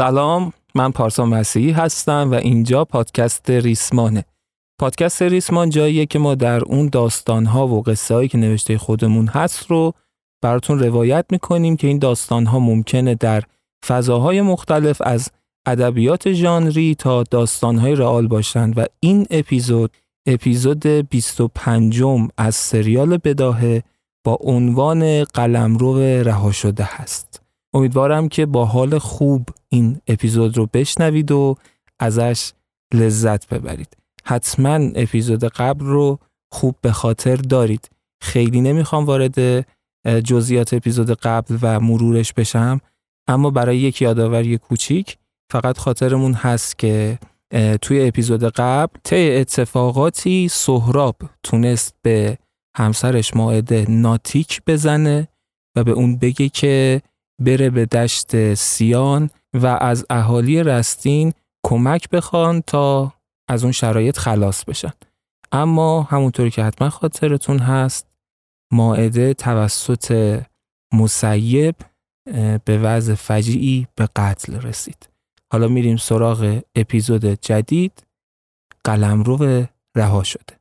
سلام من پارسا مسیحی هستم و اینجا پادکست ریسمانه پادکست ریسمان جاییه که ما در اون داستانها و قصه که نوشته خودمون هست رو براتون روایت می‌کنیم که این داستانها ممکنه در فضاهای مختلف از ادبیات ژانری تا داستانهای رئال باشند و این اپیزود اپیزود 25 از سریال بداهه با عنوان قلمرو رها شده هست. امیدوارم که با حال خوب این اپیزود رو بشنوید و ازش لذت ببرید. حتما اپیزود قبل رو خوب به خاطر دارید. خیلی نمی‌خوام وارد جزئیات اپیزود قبل و مرورش بشم اما برای یک یادآوری کوچیک فقط خاطرمون هست که توی اپیزود قبل طی اتفاقاتی سهراب تونست به همسرش ماعده ناتیک بزنه و به اون بگه که بره به دشت سیان و از اهالی رستین کمک بخوان تا از اون شرایط خلاص بشن. اما همونطوری که حتما خاطرتون هست ماعده توسط مسیب به وضع فجیعی به قتل رسید. حالا میریم سراغ اپیزود جدید. قلمرو رها شده.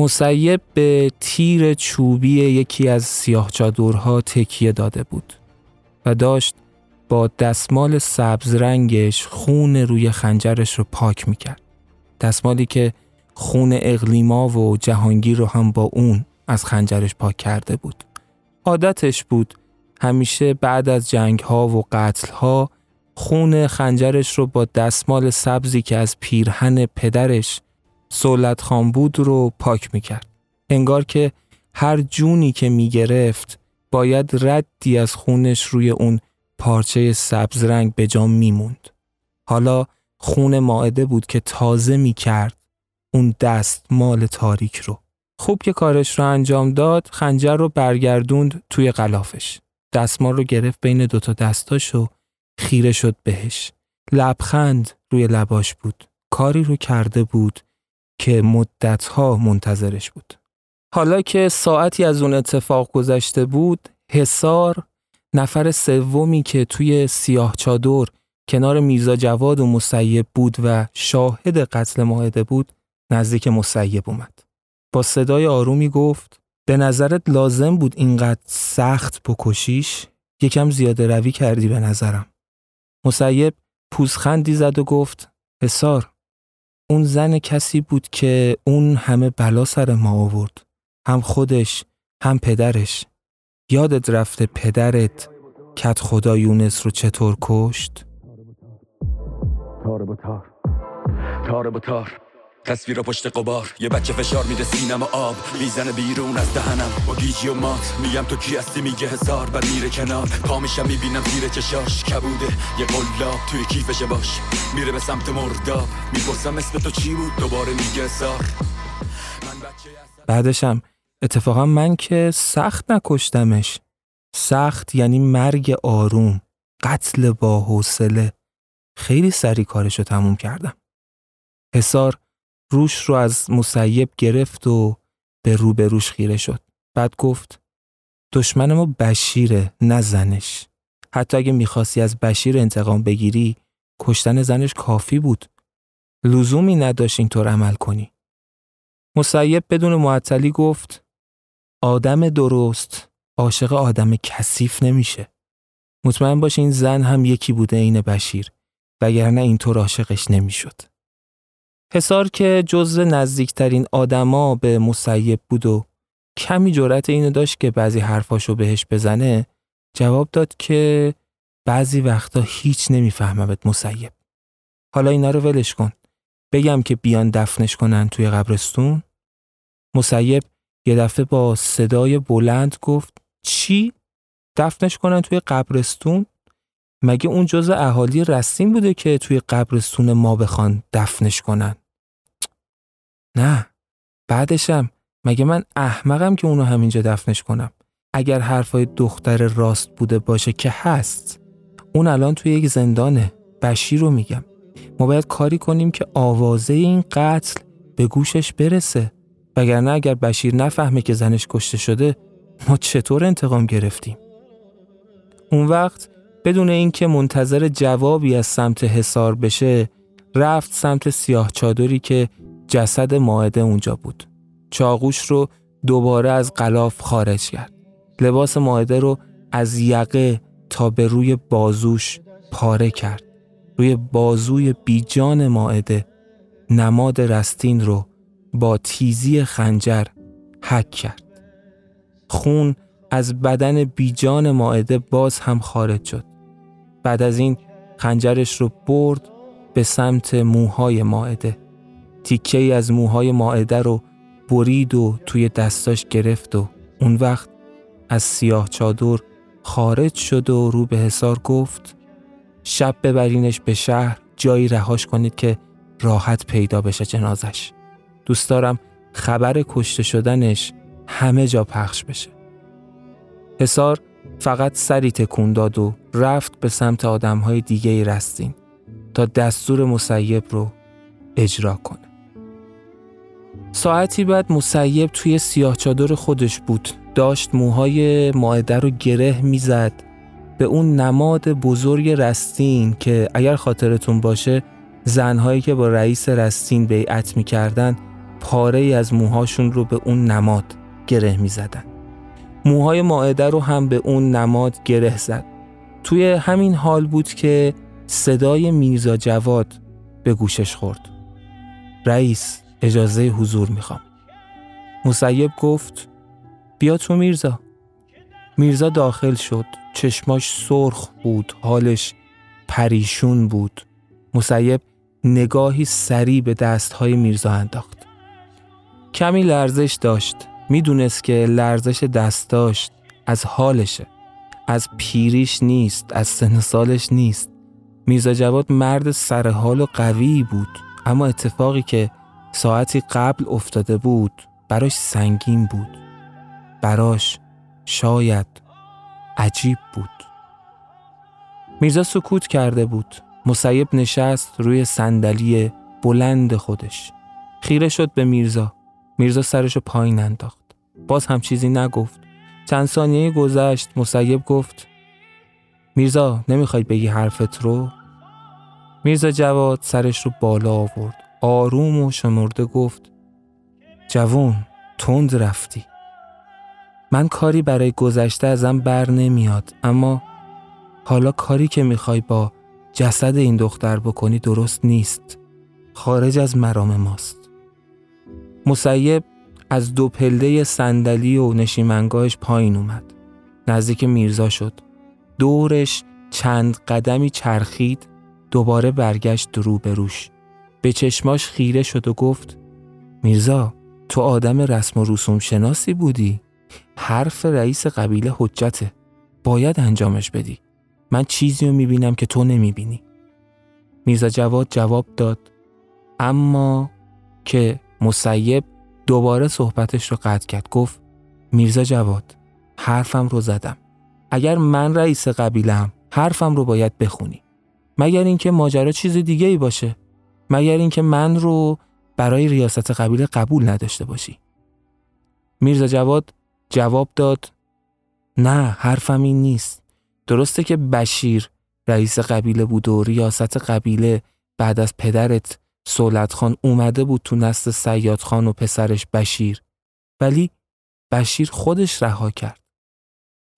مسیب به تیر چوبی یکی از سیاه چادرها تکیه داده بود و داشت با دستمال سبز رنگش خون روی خنجرش رو پاک می‌کرد. دستمالی که خون اقلیما و جهانگیر رو هم با اون از خنجرش پاک کرده بود. عادتش بود همیشه بعد از جنگ ها و قتل ها خون خنجرش رو با دستمال سبزی که از پیرهن پدرش سولت خان بود رو پاک می‌کرد. انگار که هر جونی که می‌گرفت باید ردی از خونش روی اون پارچه سبز رنگ به جا میموند. حالا خون ماعده بود که تازه می‌کرد اون دست مال تاریک رو. خوب که کارش رو انجام داد خنجر رو برگردوند توی غلافش. دستمال رو گرفت بین دوتا دستاش و خیره شد بهش. لبخند روی لباش بود. کاری رو کرده بود که مدتها منتظرش بود. حالا که ساعتی از اون اتفاق گذشته بود، حسار نفر سومی که توی سیاه چادر کنار میرزا جواد و مسیب بود و شاهد قتل ماهده بود نزدیک مسیب اومد. با صدای آرومی گفت به نظرت لازم بود اینقدر سخت بکشیش یکم زیاده روی کردی به نظرم. مسیب پوزخندی زد و گفت حسار اون زن کسی بود که اون همه بلا سر ما آورد. هم خودش هم پدرش. یادت رفته پدرت کت خدا یونس رو چطور کشت؟ تار با تار تار تصویر پشت قبار یه بچه فشار میده سینم و آب. می‌زنه بیرون از دهنم. با گیجی و مات میگم تو کی هستی؟ میگه هزار بعد میره کنار. پا می‌بینم زیر چشاش. کبوده. یه قلاب توی کیفش باش. میره به سمت مرداب. می‌پرسم اسم تو چی بود؟ دوباره میگه هزار بعدشم اتفاقا من که سخت نکشتمش. سخت یعنی مرگ آروم. قتل با حوصله. خیلی سری کارشو تموم کردم. حسار روش رو از مسیب گرفت و به روبروش خیره شد. بعد گفت دشمن ما بشیره نه زنش. حتی اگه می‌خواستی از بشیر انتقام بگیری کشتن زنش کافی بود. لزومی نداشت اینطور عمل کنی. مسیب بدون معطلی گفت آدم درست عاشق آدم کثیف نمیشه. مطمئن باش این زن هم یکی بوده این بشیر وگرنه اینطور عاشقش نمی‌شد. حسار که جزو نزدیکترین آدما به مسیب بود و کمی جرأت اینو داشت که بعضی حرفاشو بهش بزنه جواب داد که بعضی وقتا هیچ نمیفهممت مسیب حالا اینا رو ولش کن بگم که بیان دفنش کنن توی قبرستون مسیب یه دفعه با صدای بلند گفت چی؟ دفنش کنن توی قبرستون؟ مگه اون جز اهالی رستین بوده که توی قبرستون ما بخوان دفنش کنن؟ نه بعدشم. مگه من احمقم که اونو همینجا دفنش کنم؟ اگر حرفای دختر راست بوده باشه که هست. اون الان توی یک زندانه. بشیر رو میگم. ما باید کاری کنیم که آوازه این قتل به گوشش برسه. وگرنه اگر بشیر نفهمه که زنش کشته شده ما چطور انتقام گرفتیم؟ اون وقت بدون اینکه منتظر جوابی از سمت حسار بشه رفت سمت سیاه چادری که جسد ماعده اونجا بود چاقوش رو دوباره از قلاف خارج کرد لباس ماعده رو از یقه تا به روی بازوش پاره کرد روی بازوی بیجان ماعده نماد رستین رو با تیزی خنجر حک کرد. خون از بدن بیجان ماعده باز هم خارج شد. بعد از این خنجرش رو برد به سمت موهای ماعده. تیکه ای از موهای ماعده رو برید و توی دستاش گرفت و اون وقت از سیاه چادر خارج شد و رو به حسار گفت شب ببرینش به شهر جایی رهاش کنید که راحت پیدا بشه جنازش. دوست دارم خبر کشته شدنش همه جا پخش بشه. حسار فقط سری تکون داد و رفت به سمت آدمهای دیگه رستین تا دستور مسیب رو اجرا کنه. ساعتی بعد مسیب توی سیاه چادر خودش بود داشت موهای ماعده رو گره می‌زد به اون نماد بزرگ رستین که اگر خاطرتون باشه زنهایی که با رئیس رستین بیعت می‌کردن پاره از موهاشون رو به اون نماد گره می زدن. موهای ماعده رو هم به اون نماد گره زد. توی همین حال بود که صدای میرزا جواد به گوشش خورد. رئیس اجازه حضور می‌خوام. مسیب گفت بیا تو میرزا. میرزا داخل شد. چشماش سرخ بود. حالش پریشون بود. مسیب نگاهی سریع به دستهای میرزا انداخت. کمی لرزش داشت می‌دونست که لرزش داشت از حالشه از پیریش نیست از سن سالش نیست میرزا جواد مرد سرحال و قوی بود اما اتفاقی که ساعتی قبل افتاده بود براش سنگین بود براش شاید عجیب بود میرزا سکوت کرده بود مسیب نشست روی صندلی بلند خودش خیره شد به میرزا میرزا سرشو پایین انداخت. باز هم چیزی نگفت. چند ثانیه گذشت مسیب گفت میرزا نمی‌خوای بگی حرفت رو؟ میرزا جواد سرش رو بالا آورد. آروم و شمرده گفت جوون تند رفتی. من کاری برای گذشته ازم بر نمیاد اما حالا کاری که می‌خوای با جسد این دختر بکنی درست نیست. خارج از مرام ماست. مسیب از دو پلده صندلی و نشیمنگاهش پایین اومد. نزدیک میرزا شد. دورش چند قدمی چرخید دوباره برگشت رو به روش. به چشماش خیره شد و گفت میرزا تو آدم رسم و رسوم شناسی بودی؟ حرف رئیس قبیله حجته. باید انجامش بدی. من چیزی رو می‌بینم که تو نمی‌بینی. میرزا جواد جواب داد اما که مسیب دوباره صحبتش رو قطع کرد گفت میرزا جواد حرفم رو زدم اگر من رئیس قبیلم حرفم رو باید بخونی مگر اینکه ماجرا چیز دیگه ای باشه مگر اینکه من رو برای ریاست قبیله قبول نداشته باشی. میرزا جواد جواب داد نه حرفم این نیست. درسته که بشیر رئیس قبیله بود و ریاست قبیله بعد از پدرت سولت خان اومده بود تو نست سیاد خان و پسرش بشیر. ولی بشیر خودش رها کرد.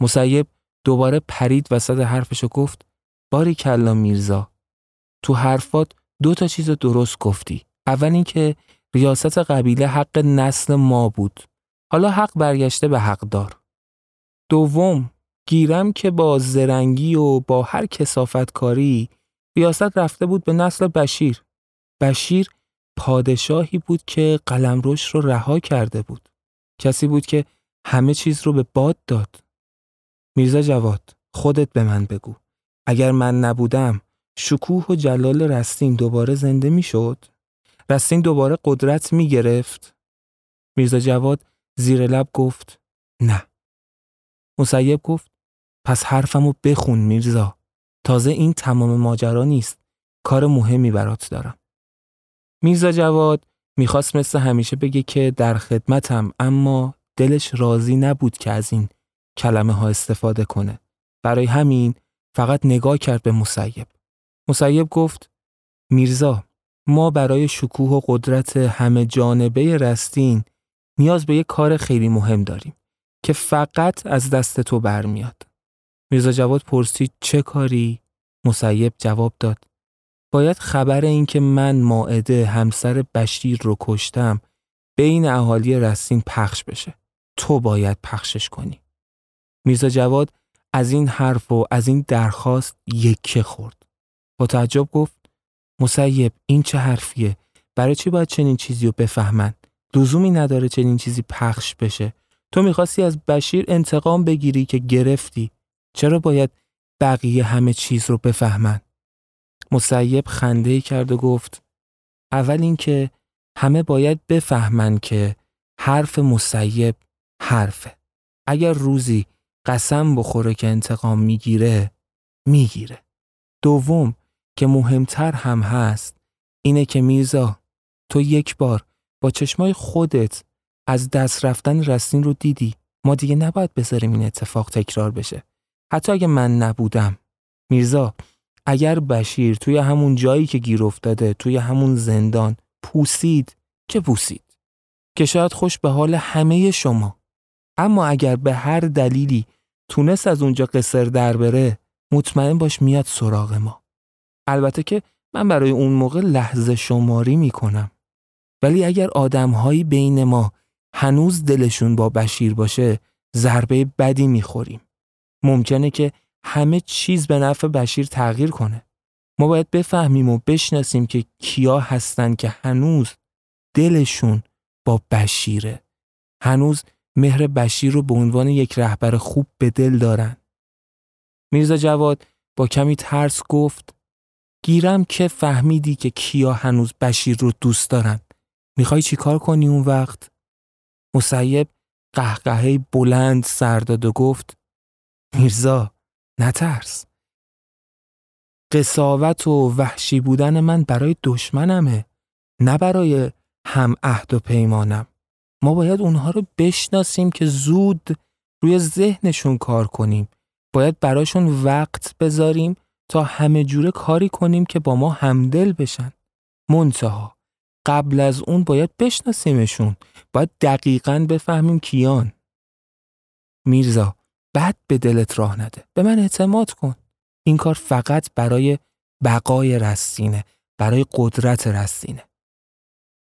مسیب دوباره پرید وسط حرفش و گفت باری کلا میرزا تو حرفات دو تا چیز درست گفتی اول اینکه ریاست قبیله حق نسل ما بود. حالا حق برگشته به حقدار. دوم گیرم که با زرنگی و با هر کسافت کاری ریاست رفته بود به نسل بشیر. بشیر پادشاهی بود که قلمروش رو رها کرده بود. کسی بود که همه چیز رو به باد داد. میرزا جواد خودت به من بگو. اگر من نبودم شکوه و جلال رستین دوباره زنده می شد؟ رستین دوباره قدرت می گرفت؟ میرزا جواد زیر لب گفت نه. مسیب گفت پس حرفمو بخون میرزا. تازه این تمام ماجرا نیست. کار مهمی برات دارم. میرزا جواد می‌خواست مثل همیشه بگه که در خدمتم اما دلش راضی نبود که از این کلمه ها استفاده کنه. برای همین فقط نگاه کرد به مسیب. مسیب گفت میرزا ما برای شکوه و قدرت همه جانبه رستین نیاز به یک کار خیلی مهم داریم که فقط از دست تو برمیاد. میرزا جواد پرسید چه کاری؟ مسیب جواب داد باید خبر این که من ماعده همسر بشیر رو کشتم بین اهالی رستین پخش بشه. تو باید پخشش کنی. میرزا جواد از این حرف و از این درخواست یکه خورد. با تعجب گفت مسیب این چه حرفیه؟ برای چی باید چنین چیزی رو بفهمن؟ لزومی نداره چنین چیزی پخش بشه. تو می‌خواستی از بشیر انتقام بگیری که گرفتی. چرا باید بقیه همه چیز رو بفهمن؟ مسیب خنده کرد و گفت اول اینکه همه باید بفهمن که حرف مسیب حرفه. اگر روزی قسم بخوره که انتقام می‌گیره می‌گیره. دوم که مهمتر هم هست اینه که میرزا تو یک بار با چشمای خودت از دست رفتن رستین رو دیدی. ما دیگه نباید بذاریم این اتفاق تکرار بشه. حتی اگه من نبودم. میرزا اگر بشیر توی همون جایی که گیر افتاده توی همون زندان پوسید که پوسید؟ که شاید خوش به حال همه شما. اما اگر به هر دلیلی تونست از اونجا قصر در بره مطمئن باش میاد سراغ ما. البته که من برای اون موقع لحظه شماری می‌کنم. ولی اگر آدمهایی بین ما هنوز دلشون با بشیر باشه ضربه بدی می‌خوریم. ممکنه که همه چیز به نفع بشیر تغییر کنه. ما باید بفهمیم و بشناسیم که کیا هستن که هنوز دلشون با بشیره. هنوز مهر بشیر رو به عنوان یک رهبر خوب به دل دارن. میرزا جواد با کمی ترس گفت گیرم که فهمیدی که کیا هنوز بشیر رو دوست دارن. می‌خوای چی کار کنی اون وقت؟ مسیب قهقهه بلند سرداد و گفت میرزا نترس. قصاوت و وحشی بودن من برای دشمنمه نه برای هم عهد و پیمانم. ما باید اونها رو بشناسیم که زود روی ذهنشون کار کنیم. باید براشون وقت بذاریم تا همه جوره کاری کنیم که با ما همدل بشن. منتها قبل از اون باید بشناسیمشون. باید دقیقا بفهمیم کیان. میرزا بد به دلت راه نده. به من اعتماد کن. این کار فقط برای بقای رستینه برای قدرت رستینه.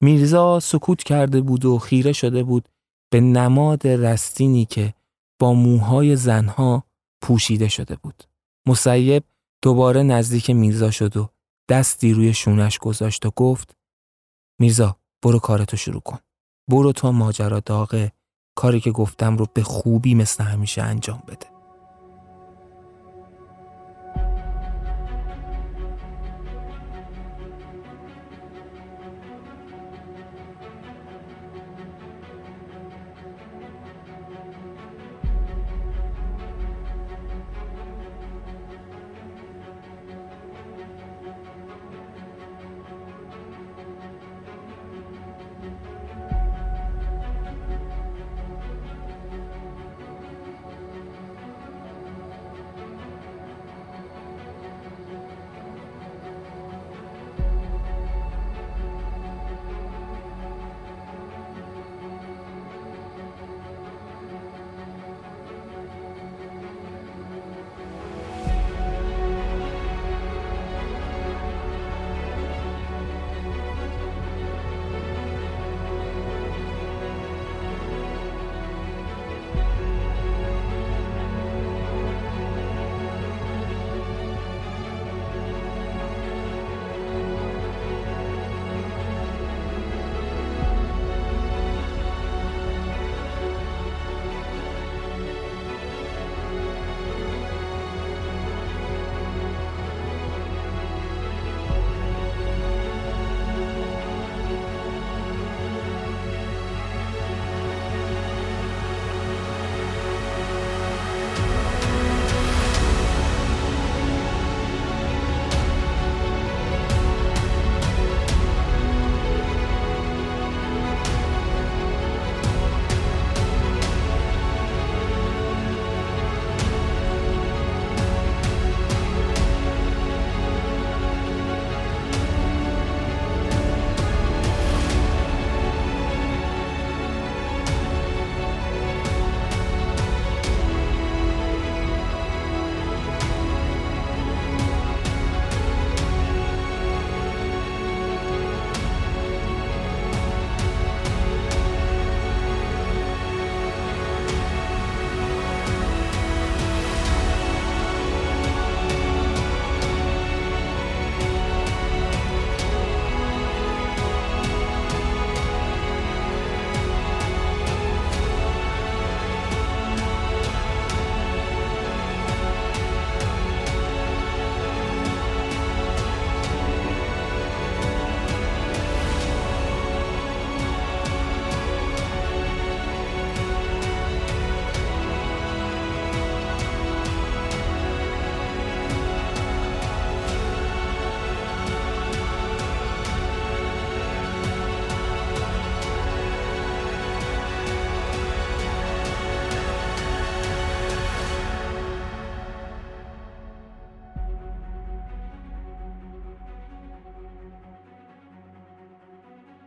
میرزا سکوت کرده بود و خیره شده بود به نماد رستینی که با موهای زنها پوشیده شده بود. مسیب دوباره نزدیک میرزا شد و دستی روی شونش گذاشت و گفت میرزا برو کارتو شروع کن. برو تا ماجرا داغه. کاری که گفتم رو به خوبی مثل همیشه انجام بده.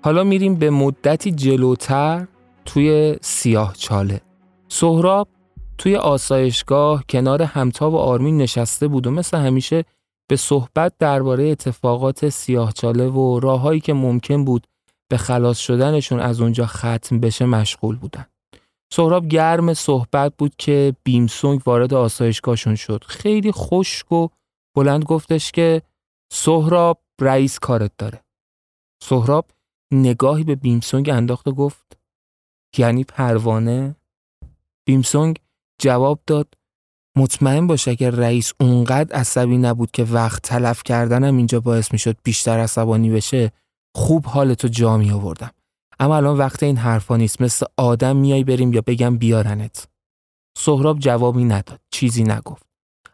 حالا میریم به مدتی جلوتر توی سیاه چاله سهراب توی آسایشگاه کنار همتا و آرمین نشسته بود و مثل همیشه به صحبت درباره اتفاقات سیاهچاله و راههایی که ممکن بود به خلاص شدنشون از اونجا ختم بشه مشغول بودن. سهراب گرم صحبت بود که بیمسونگ وارد آسایشگاهشون شد. خیلی خشک و بلند گفتش که سهراب رئیس کارت داره. سهراب نگاهی به بیمسونگ انداخت و گفت یعنی پروانه؟ بیمسونگ جواب داد مطمئن باش اگر رئیس اونقدر عصبی نبود که وقت تلف کردنم اینجا باعث می‌شد بیشتر عصبانی بشه خوب حالتو جا می آوردم اما الان وقت این حرفا نیست. مثل آدم میای بریم یا بگم بیارنت. سهراب جوابی نداد چیزی نگفت.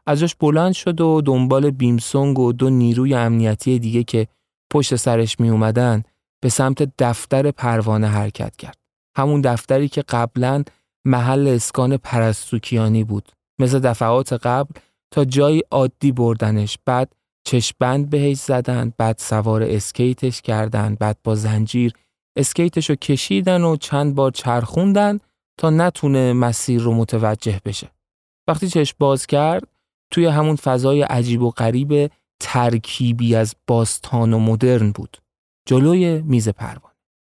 ازش بلند شد و دنبال بیمسونگ و دو نیروی امنیتی دیگه که پشت سرش می اومدن به سمت دفتر پروانه حرکت کرد. همون دفتری که قبلا محل اسکان پرستوکیانی بود. مثل دفعات قبل تا جایی عادی بردنش. بعد چشبند بهش زدن بعد سوار اسکیتش کردن بعد با زنجیر اسکیتش رو کشیدن و چند بار چرخوندن تا نتونه مسیر رو متوجه بشه. وقتی چشم باز کرد توی همون فضای عجیب و غریب ترکیبی از باستان و مدرن بود. جلوی میز پروانه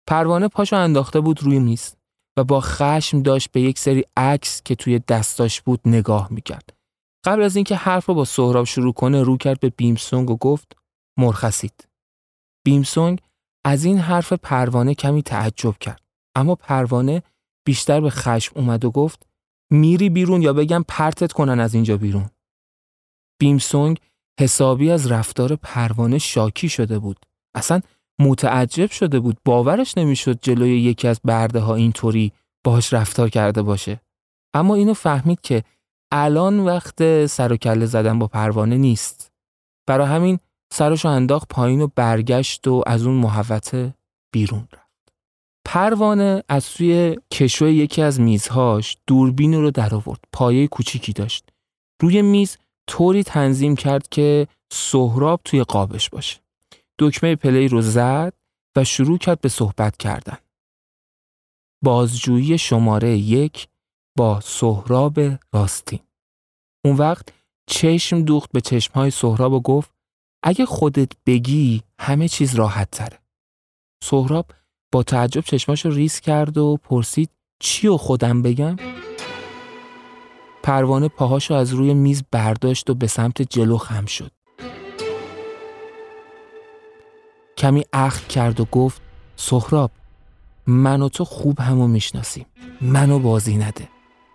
پروانه پاشو انداخته بود روی میز و با خشم داشت به یک سری عکس که توی دستاش بود نگاه می‌کرد. قبل از اینکه حرف رو با سهراب شروع کنه رو کرد به بیمسونگ و گفت مرخصید. بیمسونگ از این حرف پروانه کمی تعجب کرد. اما پروانه بیشتر به خشم اومد و گفت میری بیرون یا بگم پرتت کنن از اینجا بیرون. بیمسونگ حسابی از رفتار پروانه شاکی شده بود. اصلا متعجب شده بود باورش نمی‌شد جلوی یکی از برده ها اینطوری باهاش رفتار کرده باشه. اما اینو فهمید که الان وقت سر و کله زدن با پروانه نیست. برای همین سرشو انداخت پایین و برگشت و از اون محوته بیرون رفت. پروانه از سوی کشوی یکی از میزهاش دوربین رو در آورد. پایه کوچیکی داشت. روی میز طوری تنظیم کرد که سهراب توی قابش باشه. دکمه پلی رو زد و شروع کرد به صحبت کردن. بازجویی شماره یک با سهراب راستین. اون وقت چشم دوخت به چشمهای سهراب و گفت اگه خودت بگی همه چیز راحت تره. سهراب با تعجب چشماش رو ریز کرد و پرسید چی و خودم بگم؟ پروانه پاهاشو از روی میز برداشت و به سمت جلو خم شد. کمی اخ کرد و گفت سهراب من و تو خوب همو می‌شناسیم. منو بازی نده.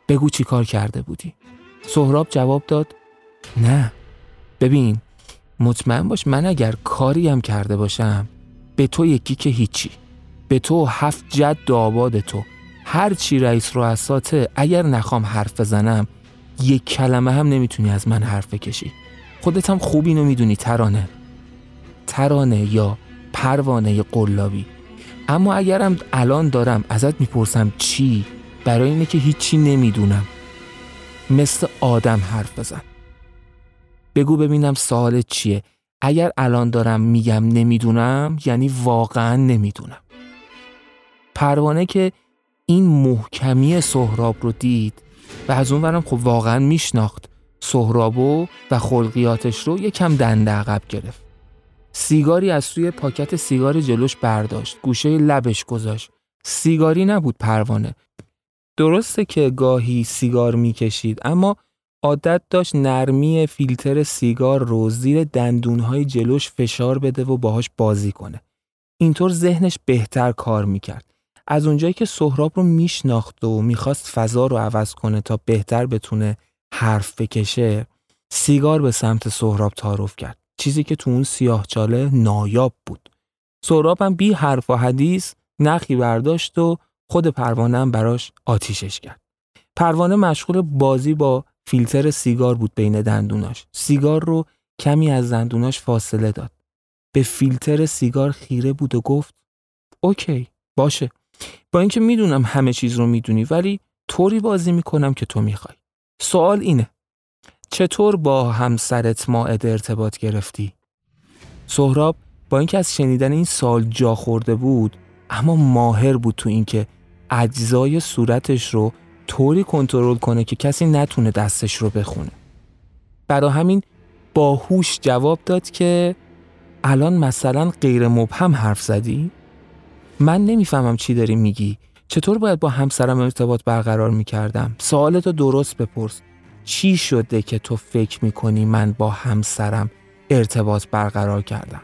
بگو چی کار کرده بودی. سهراب جواب داد نه. ببین مطمئن باش من اگر کاری هم کرده باشم به تو یکی که هیچی. به تو هفت جد آباد تو. هر چی رئیس رؤساته اگر نخوام حرف بزنم یک کلمه هم نمی‌تونی از من حرف بکشی. خودت هم خوب اینو می‌دونی ترانه. ترانه یا پروانه قلابی. اما اگرم الان دارم ازت می‌پرسم چی برای اینه که هیچی نمی‌دونم. مثل آدم حرف بزن. بگو ببینم سوال چیه. اگر الان دارم میگم نمی‌دونم یعنی واقعا نمی‌دونم. پروانه که این محکمی سهراب رو دید و از اون برم خب واقعا میشناخت. سهرابو و خلقیاتش رو یکم دنده عقب گرفت. سیگاری از سوی پاکت سیگار جلوش برداشت. گوشه لبش گذاشت. سیگاری نبود پروانه. درسته که گاهی سیگار می‌کشید اما عادت داشت نرمی فیلتر سیگار رو زیر دندونهای جلوش فشار بده و باهاش بازی کنه. اینطور ذهنش بهتر کار می‌کرد. از اونجایی که سهراب رو میشناخت و می‌خواست فضا رو عوض کنه تا بهتر بتونه حرف بکشه سیگار به سمت سهراب تعارف کرد. چیزی که تو اون سیاهچاله نایاب بود. سهراب هم بی حرف و حدیث نخی برداشت و خود پروانه هم براش آتیشش کرد. پروانه مشغول بازی با فیلتر سیگار بود بین دندوناش. سیگار رو کمی از دندوناش فاصله داد. به فیلتر سیگار خیره بود و گفت اوکی باشه. با اینکه می‌دونم همه چیز رو می‌دونی ولی طوری بازی می‌کنم که تو می‌خوای. سوال اینه چطور با همسرت ماعد ارتباط گرفتی؟ سهراب با اینکه از شنیدن این سال جا خورده بود اما ماهر بود تو اینکه اجزای صورتش رو طوری کنترل کنه که کسی نتونه دستش رو بخونه برا همین باهوش جواب داد که الان مثلا غیر مبهم حرف زدی؟ من نمی‌فهمم چی داری میگی چطور باید با همسرم ارتباط برقرار می‌کردم؟ سوالتو درست بپرس چی شده که تو فکر می‌کنی من با همسرم ارتباط برقرار کردم؟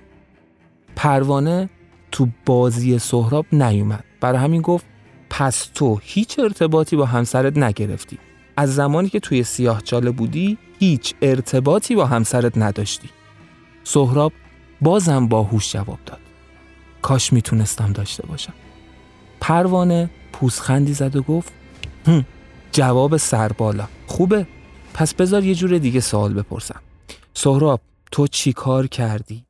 پروانه تو بازی سهراب نیومد. برای همین گفت پس تو هیچ ارتباطی با همسرت نگرفتی. از زمانی که توی سیاه چاله بودی هیچ ارتباطی با همسرت نداشتی. سهراب بازم باهوش جواب داد. کاش می‌تونستم داشته باشم. پروانه پوسخندی زد و گفت جواب سربالا. خوبه؟ پس بذار یه جور دیگه سوال بپرسم سهراب تو چی کار کردی؟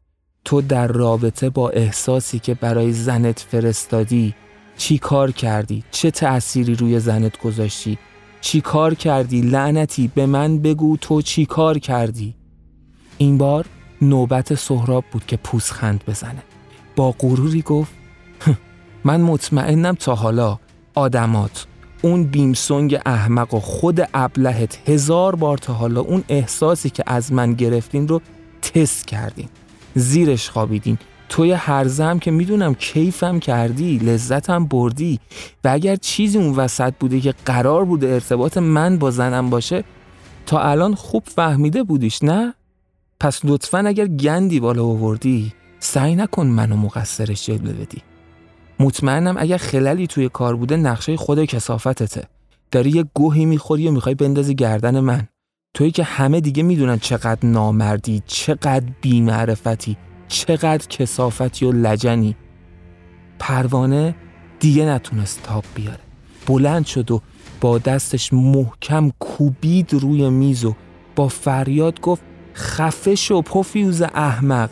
تو در رابطه با احساسی که برای زنت فرستادی چی کار کردی؟ چه تأثیری روی زنت گذاشتی؟ چی کار کردی؟ لعنتی به من بگو تو چی کار کردی؟ این بار نوبت سهراب بود که پوسخند بزنه با غروری گفت من مطمئنم تا حالا آدمات اون بیمسونگ احمق و خود ابلهت هزار بار تا حالا اون احساسی که از من گرفتین رو تست کردین. زیرش خوابیدین. توی هرزم که می‌دونم کیفم کردی لذتم بردی. و اگر چیزی اون وسط بوده که قرار بوده ارتباط من با زنم باشه تا الان خوب فهمیده بودیش نه؟ پس لطفا اگر گندی بالا آوردی سعی نکن منو مقصرش جلوه بدی. مطمئنم اگر خللی توی کار بوده نقشه خود کسافتته. داری یه گوهی می‌خوری و می‌خوای بندازی گردن من. تویی که همه دیگه می‌دونن چقدر نامردی چقدر بیمعرفتی چقدر کسافتی و لجنی. پروانه دیگه نتونست تاب بیاره. بلند شد و با دستش محکم کوبید روی میز و با فریاد گفت خفه شو پوفیوز احمق.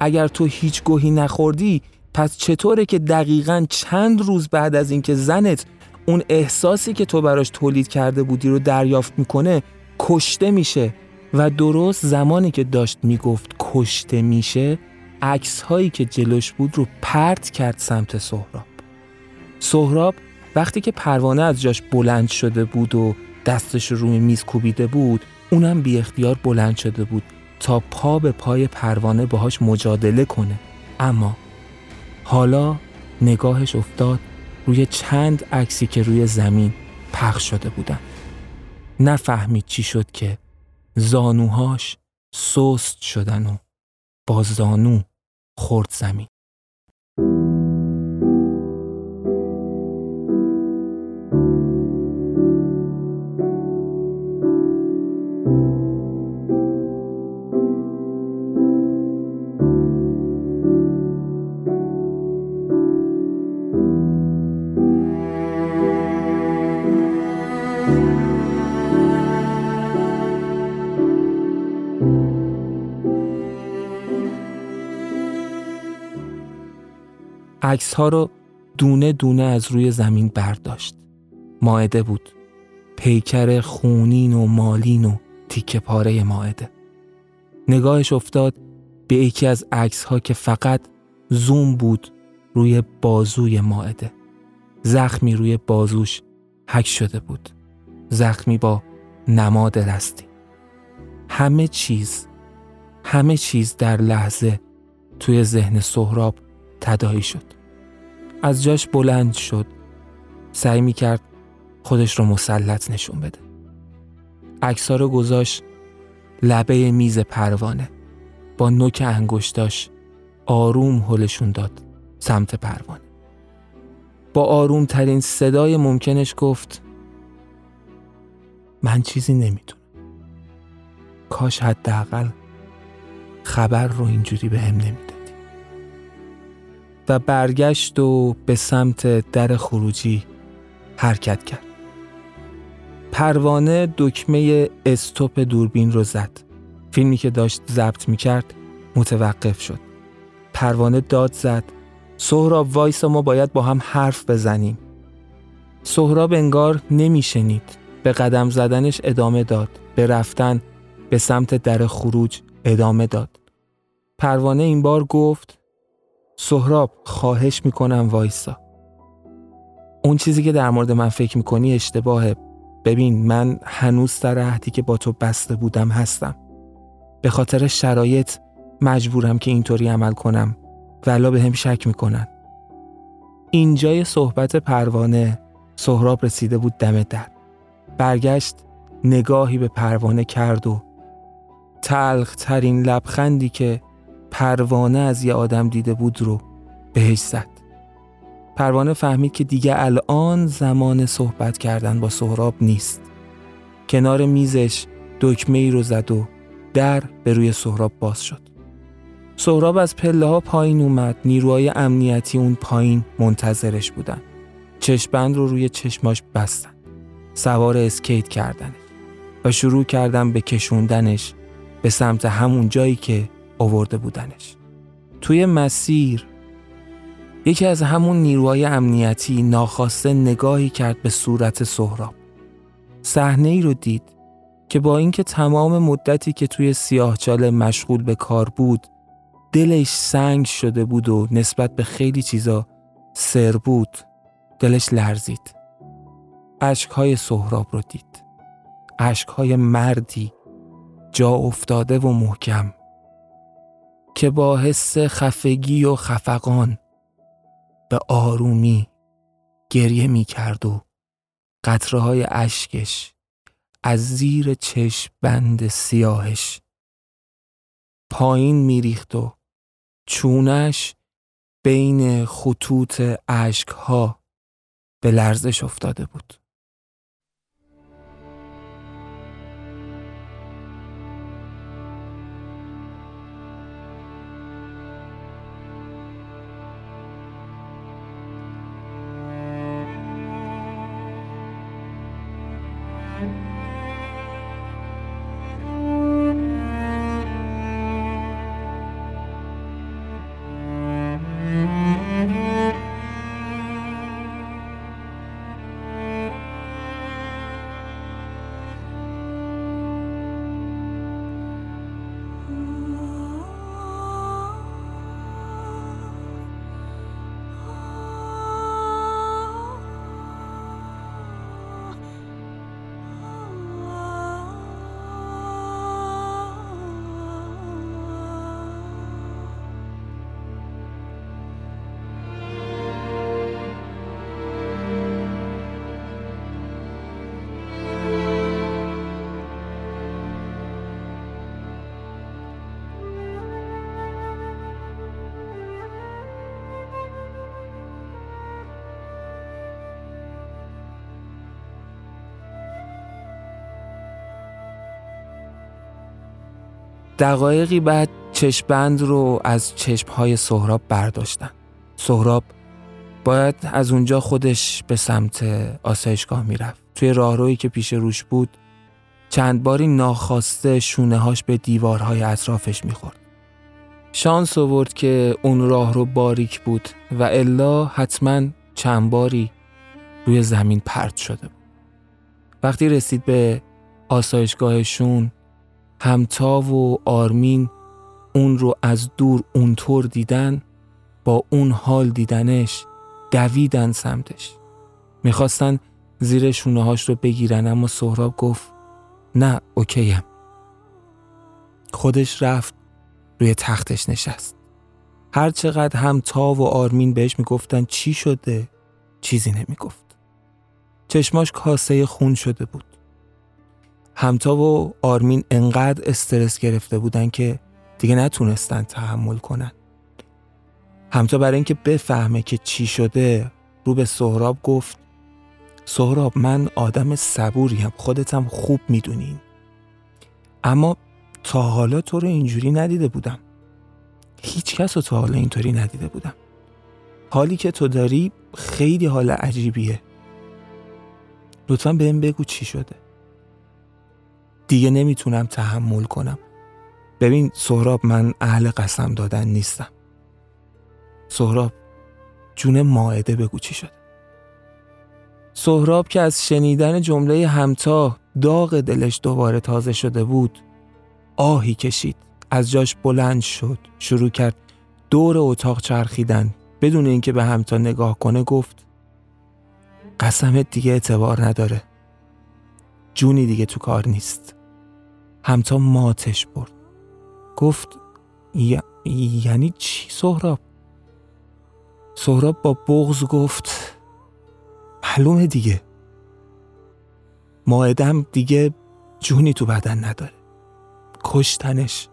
اگر تو هیچ گوهی نخوردی پس چطوره که دقیقا چند روز بعد از اینکه زنت اون احساسی که تو براش تولید کرده بودی رو دریافت می‌کنه کشته میشه. و درست زمانی که داشت می‌گفت کشته میشه عکس هایی که جلوش بود رو پرت کرد سمت سهراب. سهراب وقتی که پروانه از جاش بلند شده بود و دستش روی میز کوبیده بود اونم بی اختیار بلند شده بود تا پا به پای پروانه باهاش مجادله کنه. اما حالا نگاهش افتاد روی چند عکسی که روی زمین پخش شده بودن. نفهمید چی شد که زانوهاش سست شدن و با زانو خورد زمین. عکس ها رو دونه دونه از روی زمین برداشت. ماعده بود. پیکر خونین و مالین و تیکه پاره ماعده. نگاهش افتاد به یکی از عکس ها که فقط زوم بود روی بازوی ماعده. زخمی روی بازوش حک شده بود. زخمی با نماد رستی. همه چیز همه چیز در لحظه توی ذهن سهراب تدایی شد. از جاش بلند شد. سعی می کرد خودش رو مسلط نشون بده. اکسا رو گذاشت لبه میز پروانه. با نوک انگشتاش آروم هلشون داد سمت پروانه. با آروم ترین صدای ممکنش گفت من چیزی نمی‌دونم. کاش حداقل خبر رو اینجوری به هم نمیده. و برگشت و به سمت در خروجی حرکت کرد. پروانه دکمه استوپ دوربین رو زد. فیلمی که داشت ضبط می کرد متوقف شد. پروانه داد زد. سهراب وایسا ما باید با هم حرف بزنیم. سهراب انگار نمیشنید. به قدم زدنش ادامه داد. به رفتن به سمت در خروج ادامه داد. پروانه این بار گفت سهراب خواهش می‌کنم وایسا. اون چیزی که در مورد من فکر می‌کنی اشتباهه. ببین من هنوز در عهدی که با تو بسته بودم هستم. به خاطر شرایط مجبورم که اینطوری عمل کنم. ولا به هم شک می‌کنن. اینجای صحبت پروانه سهراب رسیده بود دم در. برگشت نگاهی به پروانه کرد و تلخ ترین لبخندی که پروانه از یه آدم دیده بود رو بهش زد. پروانه فهمید که دیگه الان زمان صحبت کردن با سهراب نیست. کنار میزش دکمه ای رو زد و در به روی سهراب باز شد. سهراب از پله ها پایین اومد نیروهای امنیتی اون پایین منتظرش بودن. چشمبند رو روی چشماش بستن. سوار اسکیت کردنش. و شروع کردن به کشوندنش به سمت همون جایی که آورده بودنش. توی مسیر یکی از همون نیروهای امنیتی ناخواسته نگاهی کرد به صورت سهراب. صحنه ای رو دید که با اینکه تمام مدتی که توی سیاهچاله مشغول به کار بود دلش سنگ شده بود و نسبت به خیلی چیزا سر بود دلش لرزید. اشکهای سهراب رو دید. اشکهای مردی جا افتاده و محکم. که با حس خفگی و خفقان به آرومی گریه می کرد و قطره های اشکش از زیر چشم بند سیاهش پایین میریخت و چونش بین خطوط اشکها به لرزش افتاده بود. دقایقی بعد چشمبند رو از چشمهای سهراب برداشتن. سهراب باید از اونجا خودش به سمت آسایشگاه می‌رفت. توی راهرویی که پیش روش بود چند باری ناخواسته شونه هاش به دیوارهای اطرافش می‌خورد. شانس آورد که اون راهرو باریک بود و الا حتما چند باری روی زمین پرت شده. وقتی رسید به آسایشگاهشون همتا و آرمین اون رو از دور اونطور دیدن با اون حال دیدنش دویدن سمتش. می‌خواستن زیر شونه رو بگیرن اما سهراب گفت نه اوکیم. خودش رفت روی تختش نشست. هر چقدر هم تا و آرمین بهش می‌گفتن چی شده چیزی نمی‌گفت. چشماش کاسه خون شده بود. همتا و آرمین انقدر استرس گرفته بودن که دیگه نتونستن تحمل کنن. همتا برای اینکه بفهمه که چی شده رو به سهراب گفت سهراب من آدم صبوریم خودتم خوب می‌دونین اما تا حالا تو رو اینجوری ندیده بودم. هیچ کس رو تا حالا اینطوری ندیده بودم. حالی که تو داری خیلی حال عجیبیه. لطفا بهم بگو چی شده. دیگه نمی‌تونم تحمل کنم. ببین سهراب من اهل قسم دادن نیستم. سهراب جون ماعده بگو چی شده. سهراب که از شنیدن جمله همتا داغ دلش دوباره تازه شده بود آهی کشید. از جاش بلند شد شروع کرد دور اتاق چرخیدن. بدون اینکه به همتا نگاه کنه گفت قسمت دیگه اعتبار نداره. جونی دیگه تو کار نیست. همتا ماتش برد. گفت یعنی چی سهراب؟ سهراب با بغز گفت معلومه دیگه. ماعدم دیگه جونی تو بدن نداره. کشتنش.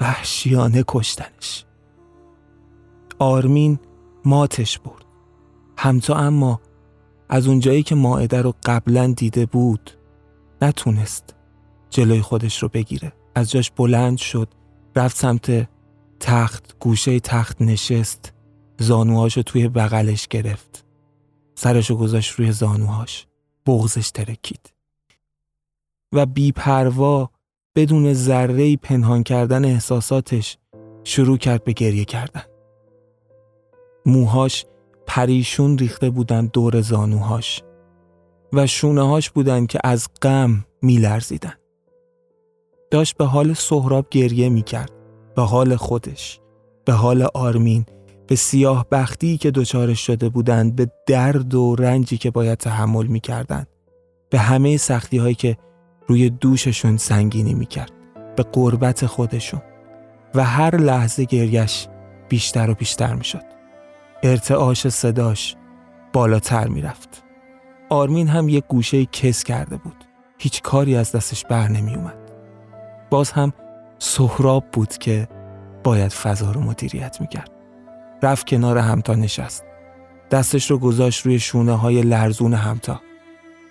وحشیانه کشتنش. آرمین ماتش برد. همتا اما از اونجایی که ماعده رو قبلا دیده بود نتونست جلوی خودش رو بگیره. از جاش بلند شد رفت سمت تخت گوشه تخت نشست زانوهاشو توی بغلش گرفت. سرشو گذاشت روی زانوهاش بغزش ترکید. و بیپروا بدون ذره پنهان کردن احساساتش شروع کرد به گریه کردن. موهاش پریشون ریخته بودن دور زانوهاش و شونه هاش بودن که از غم میلرزیدن. داشت به حال سهراب گریه می‌کرد به حال خودش. به حال آرمین به سیاه بختی که دچارش شده بودند به درد و رنجی که باید تحمل می‌کردند. به همه سختی هایی که روی دوششون سنگینی می‌کرد. به قربت خودشون. و هر لحظه گریش بیشتر و بیشتر می‌شد. ارتعاش صداش بالاتر می‌رفت. آرمین هم یک گوشه کس کرده بود. هیچ کاری از دستش بر نمی اومد باز هم سهراب بود که باید فضا رو مدیریت می‌کرد. رفت کنار همتا نشست. دستش رو گذاشت روی شونه های لرزون همتا.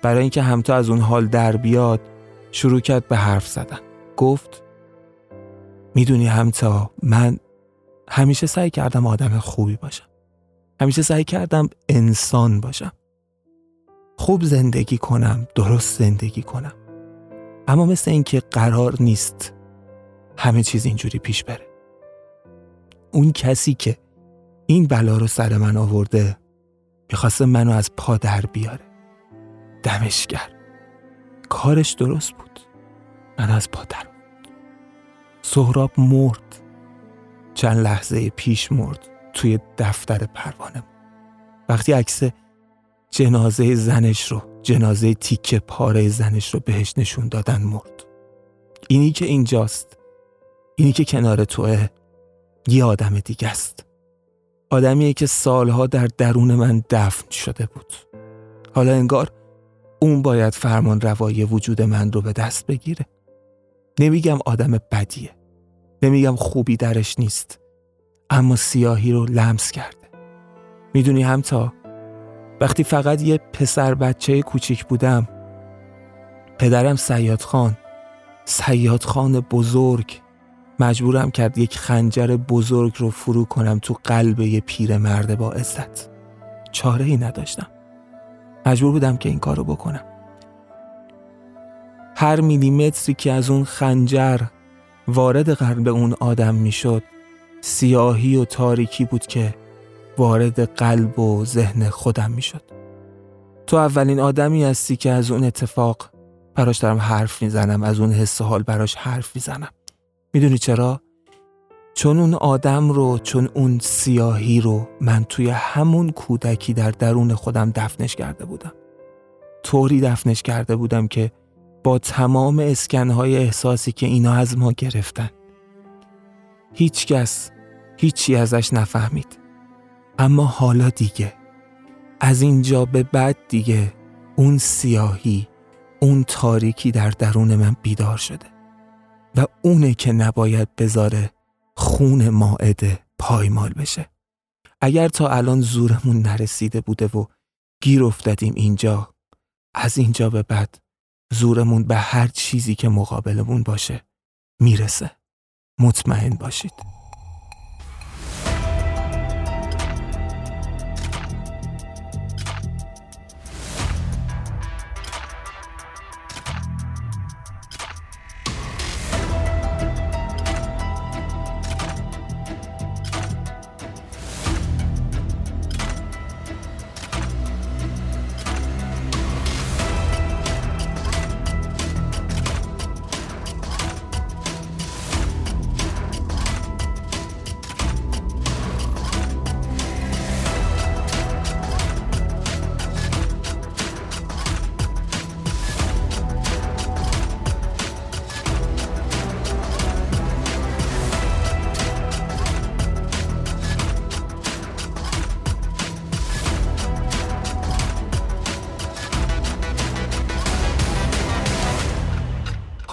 برای اینکه همتا از اون حال در بیاد شروع کرد به حرف زدن. گفت می‌دونی همتا من همیشه سعی کردم آدم خوبی باشم. همیشه سعی کردم انسان باشم. خوب زندگی کنم درست زندگی کنم. اما مثل اینکه قرار نیست همه چیز اینجوری پیش بره. اون کسی که این بلا رو سر من آورده می‌خواسته منو از پا در بیاره. دمشگر کارش درست بود. من از پا در سهراب مرد. چند لحظه پیش مرد توی دفتر پروانه وقتی عکس جنازه زنش رو جنازه تیکه پاره زنش رو بهش نشون دادن مرد. اینی که اینجاست. اینی که کنار توه. یه آدم دیگه است. آدمیه که سالها در درون من دفن شده بود. حالا انگار اون باید فرمان روایی وجود من رو به دست بگیره. نمیگم آدم بدیه. نمیگم خوبی درش نیست. اما سیاهی رو لمس کرده. می‌دونی همتا؟ وقتی فقط یه پسر بچه کوچیک بودم پدرم سیاد خان سیاد خان بزرگ مجبورم کرد یک خنجر بزرگ رو فرو کنم تو قلب یه پیر مرد با عزت. چاره ای نداشتم. مجبور بودم که این کارو بکنم. هر میلیمتری که از اون خنجر وارد قلب اون آدم می‌شد سیاهی و تاریکی بود که وارد قلب و ذهن خودم می‌شد. تو اولین آدمی هستی که از اون اتفاق براش دارم حرف می‌زنم از اون حس حال براش حرف می‌زنم. می‌دونی چرا؟ چون اون آدم رو چون اون سیاهی رو من توی همون کودکی در درون خودم دفنش کرده بودم. طوری دفنش کرده بودم که با تمام اسکنهای احساسی که اینا از ما گرفتن هیچکس هیچی ازش نفهمید. اما حالا دیگه. از اینجا به بعد دیگه اون سیاهی اون تاریکی در درون من بیدار شده و اونه که نباید بذاره خون ماعده پایمال بشه. اگر تا الان زورمون نرسیده بوده و گیر افتادیم اینجا از اینجا به بعد زورمون به هر چیزی که مقابلمون باشه می‌رسه. مطمئن باشید.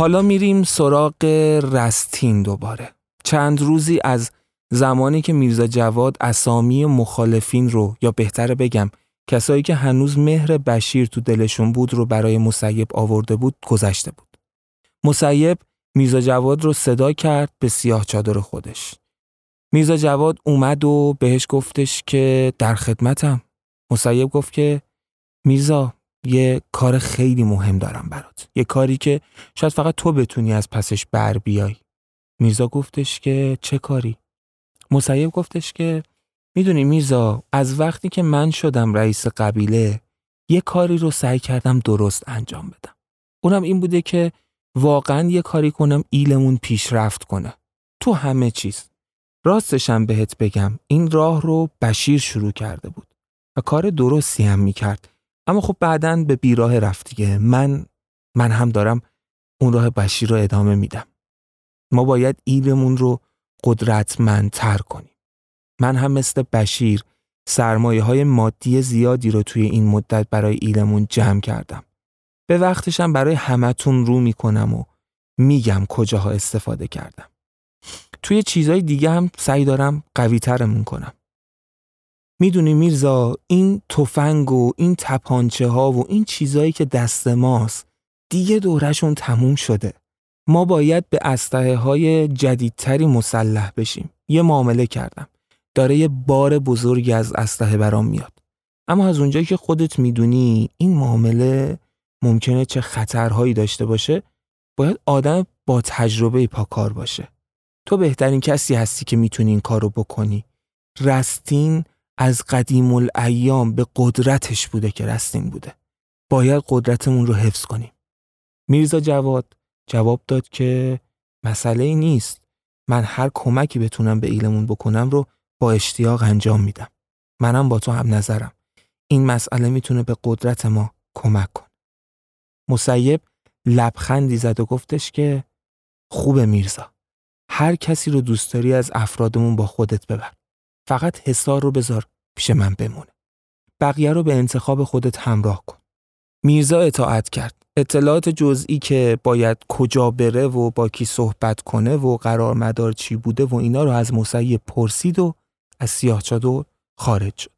حالا میریم سراغ رستین دوباره چند روزی از زمانی که میرزا جواد اسامی مخالفین رو یا بهتره بگم کسایی که هنوز مهر بشیر تو دلشون بود رو برای مسیب آورده بود گذشته بود. مسیب میرزا جواد رو صدا کرد به سیاه چادر خودش. میرزا جواد اومد و بهش گفتش که در خدمتم. مسیب گفت که میرزا یه کار خیلی مهم دارم برات. یه کاری که شاید فقط تو بتونی از پسش بر بیای. میرزا گفتش که چه کاری؟ مسیب گفتش که می‌دونی میرزا از وقتی که من شدم رئیس قبیله یه کاری رو سعی کردم درست انجام بدم. اونم این بوده که واقعا یه کاری کنم ایلمون پیشرفت کنه. تو همه چیز. راستشم بهت بگم این راه رو بشیر شروع کرده بود و کار درستی هم می‌کرد. اما خب بعدا به بیراه رفت دیگه. من من هم دارم اون راه بشیر رو ادامه میدم. ما باید ایلمون رو قدرتمندتر کنیم. من هم مثل بشیر سرمایه های مادی زیادی رو توی این مدت برای ایلمون جمع کردم. به وقتشم برای همتون رو می‌کنم و میگم کجاها استفاده کردم. توی چیزهای دیگه هم سعی دارم قوی ترمون کنم. می‌دونی میرزا این تفنگ و این تپانچه ها و این چیزهایی که دست ماست دیگه دورشون تموم شده. ما باید به اسلحه های جدیدتری مسلح بشیم. یه معامله کردم. داره یه بار بزرگی از اسلحه برام میاد. اما از اونجایی که خودت می‌دونی این معامله ممکنه چه خطرهایی داشته باشه باید آدم با تجربه پاکار باشه. تو بهترین کسی هستی که می‌تونی این کار رو بکنی. رستین از قدیم الایام به قدرتش بوده که رستین بوده. باید قدرتمون رو حفظ کنیم. میرزا جواد جواب داد که مسئله ای نیست. من هر کمکی بتونم به ایلمون بکنم رو با اشتیاق انجام میدم. منم با تو هم نظرم. این مسئله می‌تونه به قدرت ما کمک کن. مسیب لبخندی زد و گفتش که خوبه میرزا. هر کسی رو دوست داری از افرادمون با خودت ببر. فقط حسار رو بذار پیش من بمونه. بقیه رو به انتخاب خودت همراه کن. میرزا اطاعت کرد. اطلاعات جزئی که باید کجا بره و با کی صحبت کنه و قرار مدار چی بوده و اینا رو از مسیب پرسید و از سیاه چادر خارج شد.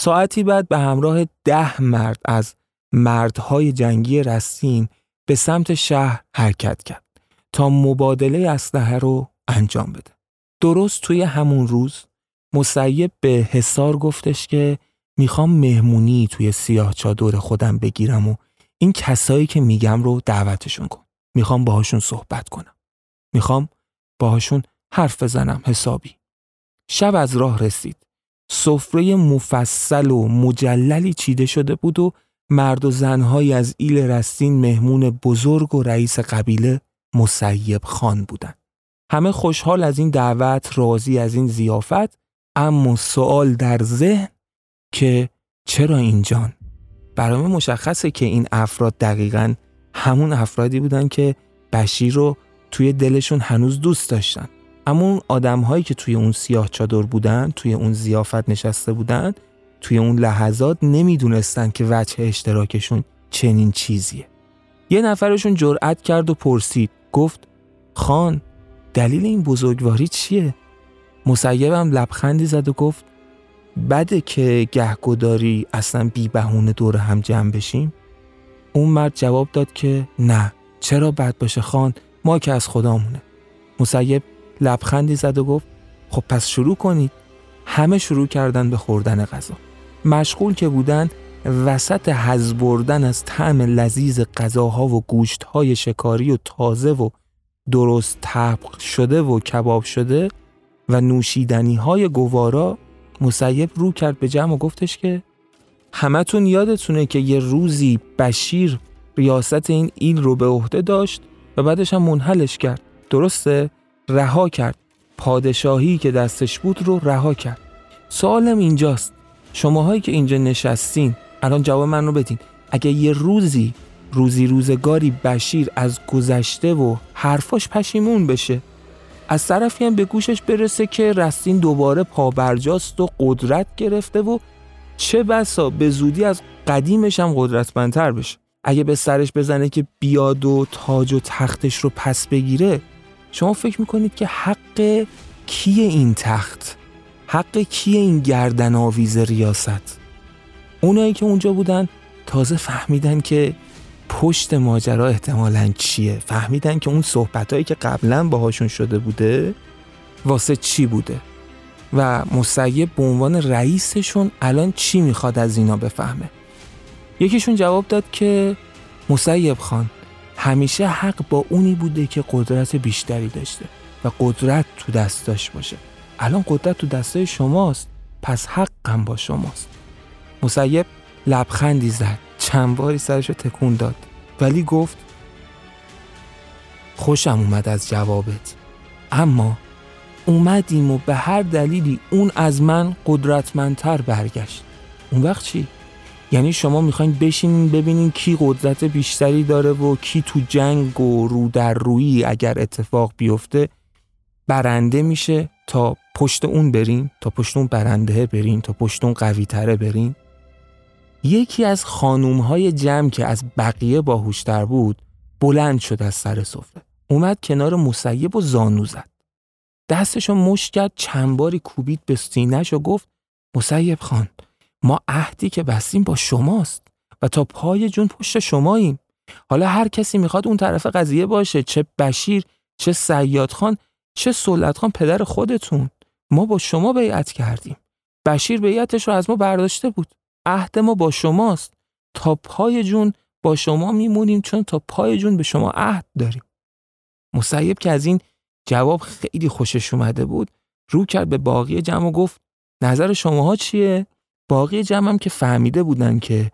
ساعتی بعد به همراه ده مرد از مردهای جنگی رستین به سمت شهر حرکت کرد تا مبادله اسلحه رو انجام بده. درست توی همون روز مسیب به حسار گفتش که می‌خوام مهمونی توی سیاه چادر خودم بگیرم و این کسایی که میگم رو دعوتشون کن. می‌خوام باهاشون صحبت کنم. می‌خوام باهاشون حرف بزنم حسابی. شب از راه رسید. سفره مفصل و مجللی چیده شده بود و مرد و زنهایی از ایل رستین مهمون بزرگ و رئیس قبیله مسیب خان بودند. همه خوشحال از این دعوت راضی از این زیافت اما سوال در ذهن که چرا اینجان؟ برای مشخصه که این افراد دقیقا همون افرادی بودن که بشیر رو توی دلشون هنوز دوست داشتن. اما اون آدم هایی که توی اون سیاه چادر بودن توی اون زیافت نشسته بودن توی اون لحظات نمی‌دونستن که وجه اشتراکشون چنین چیزیه یه نفرشون جرأت کرد و پرسید گفت خان دلیل این بزرگواری چیه؟ مسیبم لبخندی زد و گفت بده که گهگداری اصلا بی بهونه دور هم جمع بشیم؟ اون مرد جواب داد که نه چرا بد باشه خان ما که از خدامونه. مسیب لبخندی زد و گفت خب پس شروع کنید. همه شروع کردن به خوردن غذا. مشغول که بودن وسط حز بردن از طعم لذیذ غذاها و گوشتهای شکاری و تازه و درست طبق شده و کباب شده و نوشیدنی های گوارا مسیب رو کرد به جمع و گفتش که همتون یادتونه که یه روزی بشیر ریاست این ایل رو به عهده داشت و بعدش هم منحلش کرد. درسته؟ رها کرد. پادشاهی که دستش بود رو رها کرد. سوالم اینجاست. شماهایی که اینجا نشستین الان جواب من رو بدین. اگه یه روزی روزی روزگاری بشیر از گذشته و حرفاش پشیمون بشه از طرفی هم به گوشش برسه که رستین دوباره پابرجاست و قدرت گرفته و چه بسا به زودی از قدیمش هم قدرتمندتر بشه. اگه به سرش بزنه که بیاد و تاج و تختش رو پس بگیره شما فکر می‌کنید که حق کیه این تخت؟ حق کیه این گردن آویز ریاست؟ اونایی که اونجا بودن تازه فهمیدن که پشت ماجرا احتمالا چیه؟ فهمیدن که اون صحبتهایی که قبلا باهاشون شده بوده واسه چی بوده؟ و مسیب به عنوان رئیسشون الان چی می‌خواد از اینا بفهمه؟ یکیشون جواب داد که مسیب خان همیشه حق با اونی بوده که قدرت بیشتری داشته و قدرت تو دستاش باشه. الان قدرت تو دستای شماست پس حقم با شماست. مسیب لبخندی زد. چند باری سرشو تکون داد. ولی گفت خوشم اومد از جوابت. اما اومدیم و به هر دلیلی اون از من قدرتمندتر برگشت. اون وقت چی؟ یعنی شما می‌خواین بشینین ببینین کی قدرت بیشتری داره و کی تو جنگ و رو در روی اگر اتفاق بیفته برنده میشه تا پشت اون برین تا پشت اون برنده برین تا پشت اون قوی تره برین. یکی از خانوم های جمع که از بقیه باهوشتر بود بلند شد از سر سفره. اومد کنار مسیب و زانو زد. دستشو مشت کرد چند باری کوبید به سینهش و گفت مسیب خان ما عهدی که بستیم با شماست و تا پای جون پشت شماییم. حالا هر کسی می‌خواد اون طرف قضیه باشه چه بشیر چه سیاد خان چه سلط خان پدر خودتون. ما با شما بیعت کردیم. بشیر بیعتش رو از ما برداشته بود. عهد ما با شماست. تا پای جون با شما میمونیم چون تا پای جون به شما عهد داریم. مسیب که از این جواب خیلی خوشش اومده بود رو کرد به باقی جمع و گفت نظر شماها چیه؟ باقی جمع هم که فهمیده بودن که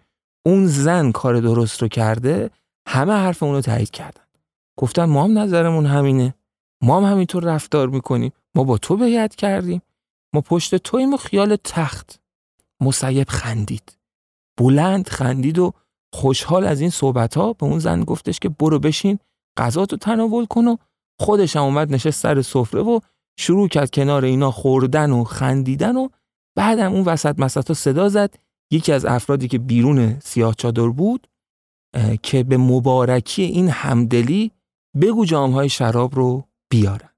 اون زن کار درست رو کرده همه حرف اونو تایید کردن. گفتن ما هم نظرمون همینه. ما هم همینطور رفتار می‌کنیم. ما با تو بیعت کردیم. ما پشت تویم و خیال تخت. مسیب خندید. بلند خندید و خوشحال از این صحبت ها به اون زن گفتش که برو بشین غذا تو تناول کن و خودش هم اومد نشست سر سفره و شروع کرد کنار اینا خوردن و خندیدن و بعدم اون وسط مسطا صدا زد. یکی از افرادی که بیرون سیاه چادر بود که به مبارکی این همدلی بگو جامهای شراب رو بیارن.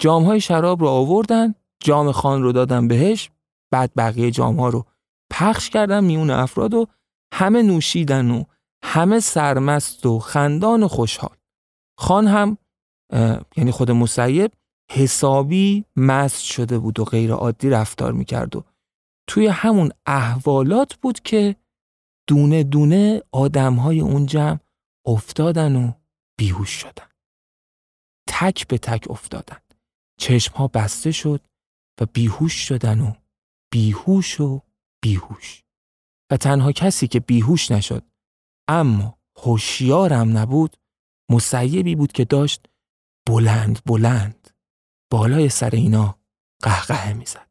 جامهای شراب رو آوردن جام خان رو دادن بهش بعد بقیه جامها رو پخش کردن میون افراد و همه نوشیدن و همه سرمست و خندان و خوشحال. خان هم یعنی خود مسیب حسابی مست شده بود و غیر عادی رفتار می‌کرد و توی همون احوالات بود که دونه دونه آدم های اون جمع افتادن و بیهوش شدن. تک به تک افتادن. چشم ها بسته شد و بیهوش شدن و بیهوش و بیهوش. و تنها کسی که بیهوش نشد اما هوشیارم نبود مسیبی بود که داشت بلند بلند بالای سر اینا قهقه می‌زد.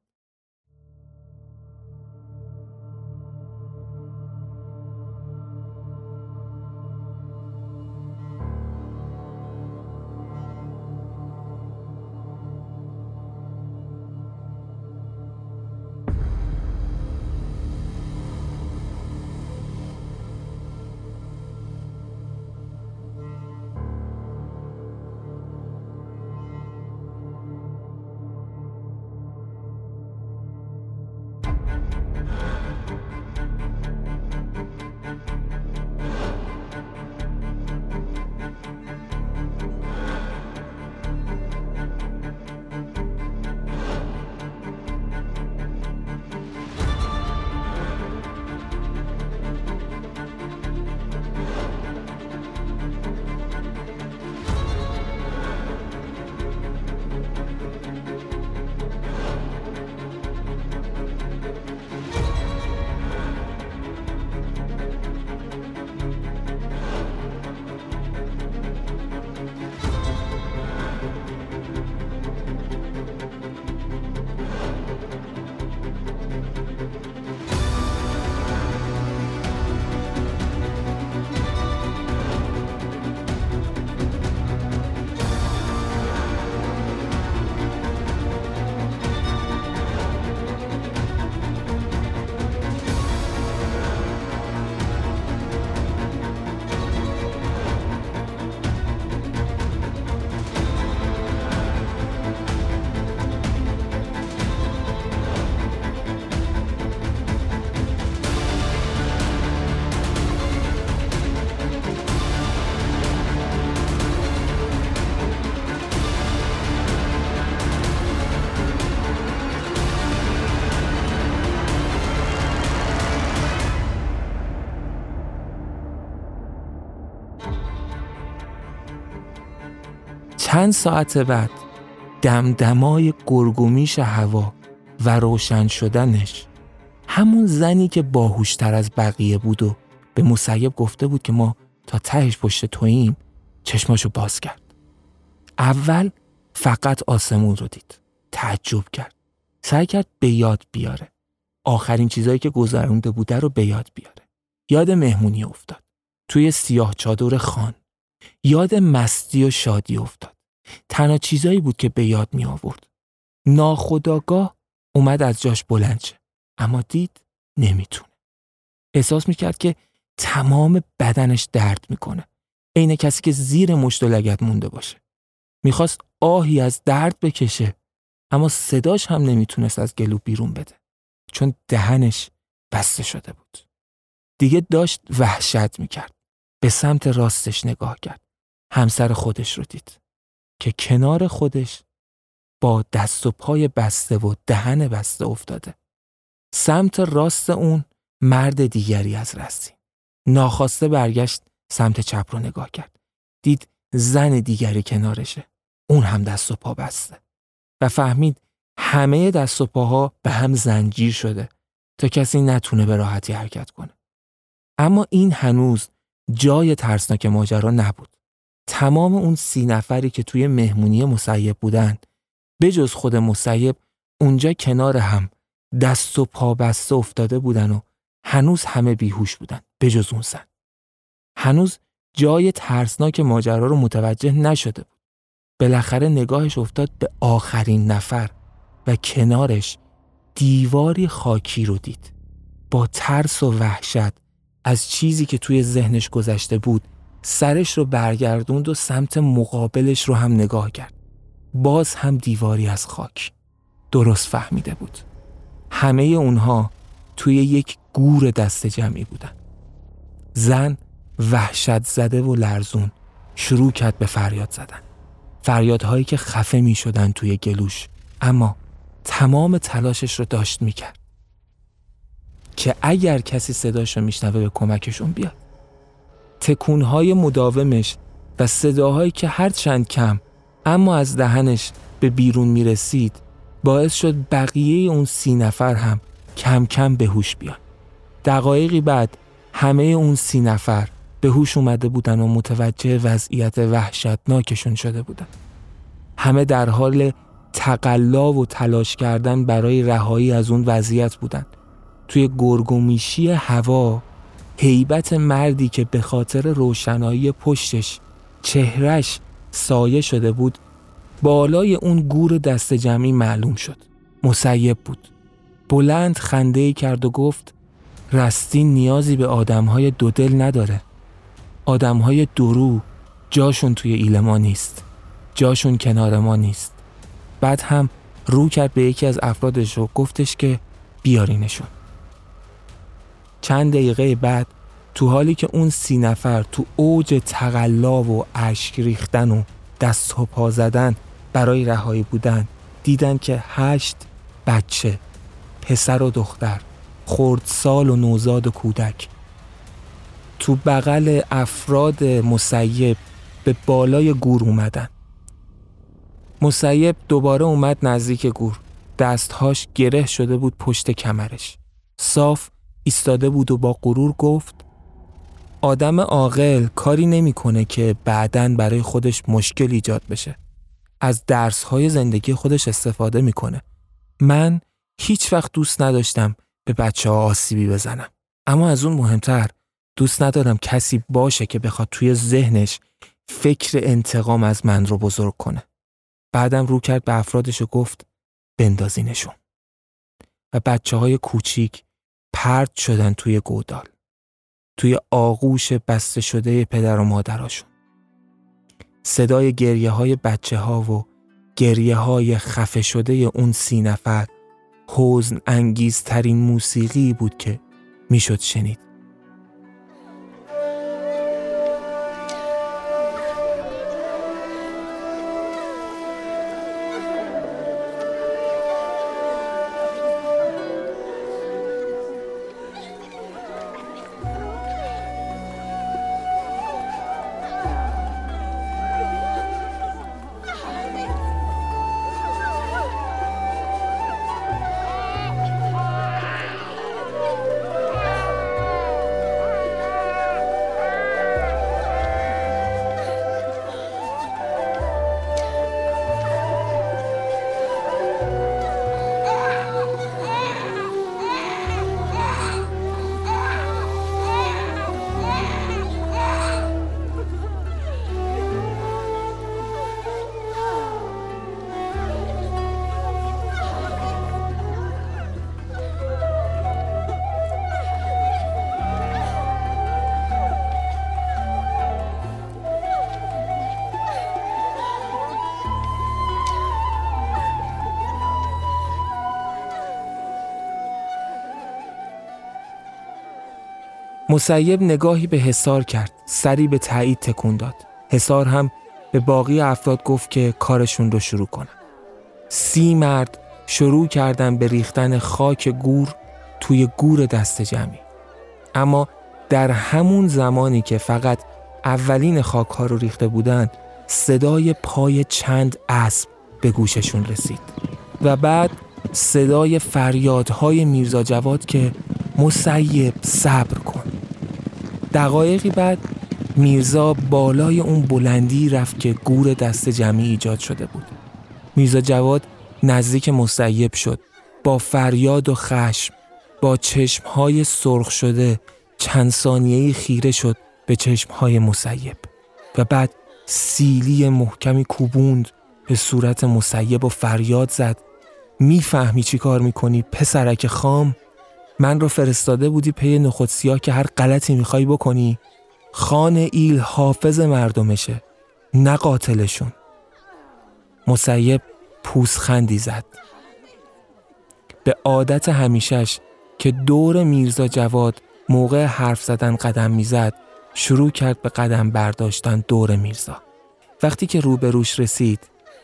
چند ساعت بعد دمدمای گرگومیش هوا و روشن شدنش. همون زنی که باهوشتر از بقیه بود و به مسیب گفته بود که ما تا تهش پشت توییم چشماشو باز کرد. اول فقط آسمون رو دید. تعجب کرد. سعی کرد به یاد بیاره. آخرین چیزایی که گذرونده بوده رو به یاد بیاره. یاد مهمونی افتاد. توی سیاه چادر خان. یاد مستی و شادی افتاد. تنها چیزایی بود که به یاد می آورد. ناخداگاه اومد از جاش بلند شه. اما دید نمی‌تونه. احساس می‌کرد که تمام بدنش درد می‌کنه. عین کسی که زیر مشت و لگت مونده باشه. می‌خواست آهی از درد بکشه اما صداش هم نمی‌تونست از گلو بیرون بده. چون دهنش بسته شده بود. دیگه داشت وحشت می‌کرد. به سمت راستش نگاه کرد. همسر خودش رو دید. که کنار خودش با دست و پای بسته و دهن بسته افتاده. سمت راست اون مرد دیگری از رسی. ناخواسته برگشت سمت چپ رو نگاه کرد. دید زن دیگری کنارشه. اون هم دست و پا بسته. و فهمید همه دست و پاها به هم زنجیر شده تا کسی نتونه به راحتی حرکت کنه. اما این هنوز جای ترسناک ماجرا نبود. تمام اون سی نفری که توی مهمونی مسیب بودن بجز خود مسیب اونجا کنار هم دست و پا بسته افتاده بودن و هنوز همه بیهوش بودن بجز اون زن هنوز جای ترسناک ماجرا رو متوجه نشده بود. بالاخره نگاهش افتاد به آخرین نفر و کنارش دیواری خاکی رو دید. با ترس و وحشت از چیزی که توی ذهنش گذشته بود سرش رو برگردوند و سمت مقابلش رو هم نگاه کرد. باز هم دیواری از خاک درست فهمیده بود. همه اونها توی یک گور دست جمعی بودن. زن وحشت زده و لرزون شروع کرد به فریاد زدن. فریادهایی که خفه می شدن توی گلوش اما تمام تلاشش رو داشت می کرد. که اگر کسی صداش رو میشنوه به کمکشون بیاد. تکونهای مداومش و صداهایی که هر چند کم اما از دهنش به بیرون می رسید باعث شد بقیه اون سی نفر هم کم کم به هوش بیان. دقایقی بعد همه اون سی نفر به هوش اومده بودن و متوجه وضعیت وحشتناکشون شده بودن. همه در حال تقلا و تلاش کردن برای رهایی از اون وضعیت بودن. توی گرگومیشی هوا هیبت مردی که به خاطر روشنایی پشتش چهرش سایه شده بود بالای اون گور دست جمعی معلوم شد. مسیب بود. بلند خنده کرد و گفت رستین نیازی به آدمهای دودل نداره. آدمهای درو جاشون توی ایل ما نیست. جاشون کنار ما نیست. بعد هم رو کرد به یکی از افرادش و گفتش که بیارینشون. چند دقیقه بعد تو حالی که اون سی نفر تو اوج تقلا و اشک ریختن و دست و پا زدن برای رهایی بودن دیدن که هشت بچه پسر و دختر خردسال و نوزاد و کودک. تو بغل افراد مسیب به بالای گور اومدن. مسیب دوباره اومد نزدیک گور. دستهاش گره شده بود پشت کمرش. صاف ایستاده بود و با غرور گفت آدم عاقل کاری نمی‌کنه که بعدن برای خودش مشکل ایجاد بشه. از درس های زندگی خودش استفاده می‌کنه. من هیچ وقت دوست نداشتم به بچه ها آسیبی بزنم. اما از اون مهمتر دوست ندارم کسی باشه که بخواد توی ذهنش فکر انتقام از من رو بزرگ کنه. بعدم رو کرد به افرادش و گفت بندازینشون. و بچه های کوچیک پرد شدن توی گودال. توی آغوش بسته شده پدر و مادراشون. صدای گریه های بچه ها و گریه های خفه شده اون سی نفر حزن انگیزترین موسیقی بود که می‌شد شنید. مسیب نگاهی به حسار کرد. سری به تایید تکون داد. حسار هم به باقی افراد گفت که کارشون رو شروع کنن. سی مرد شروع کردن به ریختن خاک گور توی گور دست جمعی. اما در همون زمانی که فقط اولین خاک ها رو ریخته بودند صدای پای چند اسب به گوششون رسید. و بعد صدای فریادهای میرزا جواد که مسیب صبر کن. دقایقی بعد میرزا بالای اون بلندی رفت که گور دست جمعی ایجاد شده بود. میرزا جواد نزدیک مسیب شد. با فریاد و خشم با چشمهای سرخ شده چند ثانیه‌ای خیره شد به چشمهای مسیب و بعد سیلی محکمی کوبوند به صورت مسیب و فریاد زد. می‌فهمی چی کار می‌کنی پسرک خام؟ من رو فرستاده بودی پی نخود سیاه که هر غلطی می‌خوای بکنی. خان ایل حافظ مردمشه نه قاتلشون. مسیب پوسخندی زد. به عادت همیشش که دور میرزا جواد موقع حرف زدن قدم می‌زد شروع کرد به قدم برداشتن دور میرزا. وقتی که روبروش رسید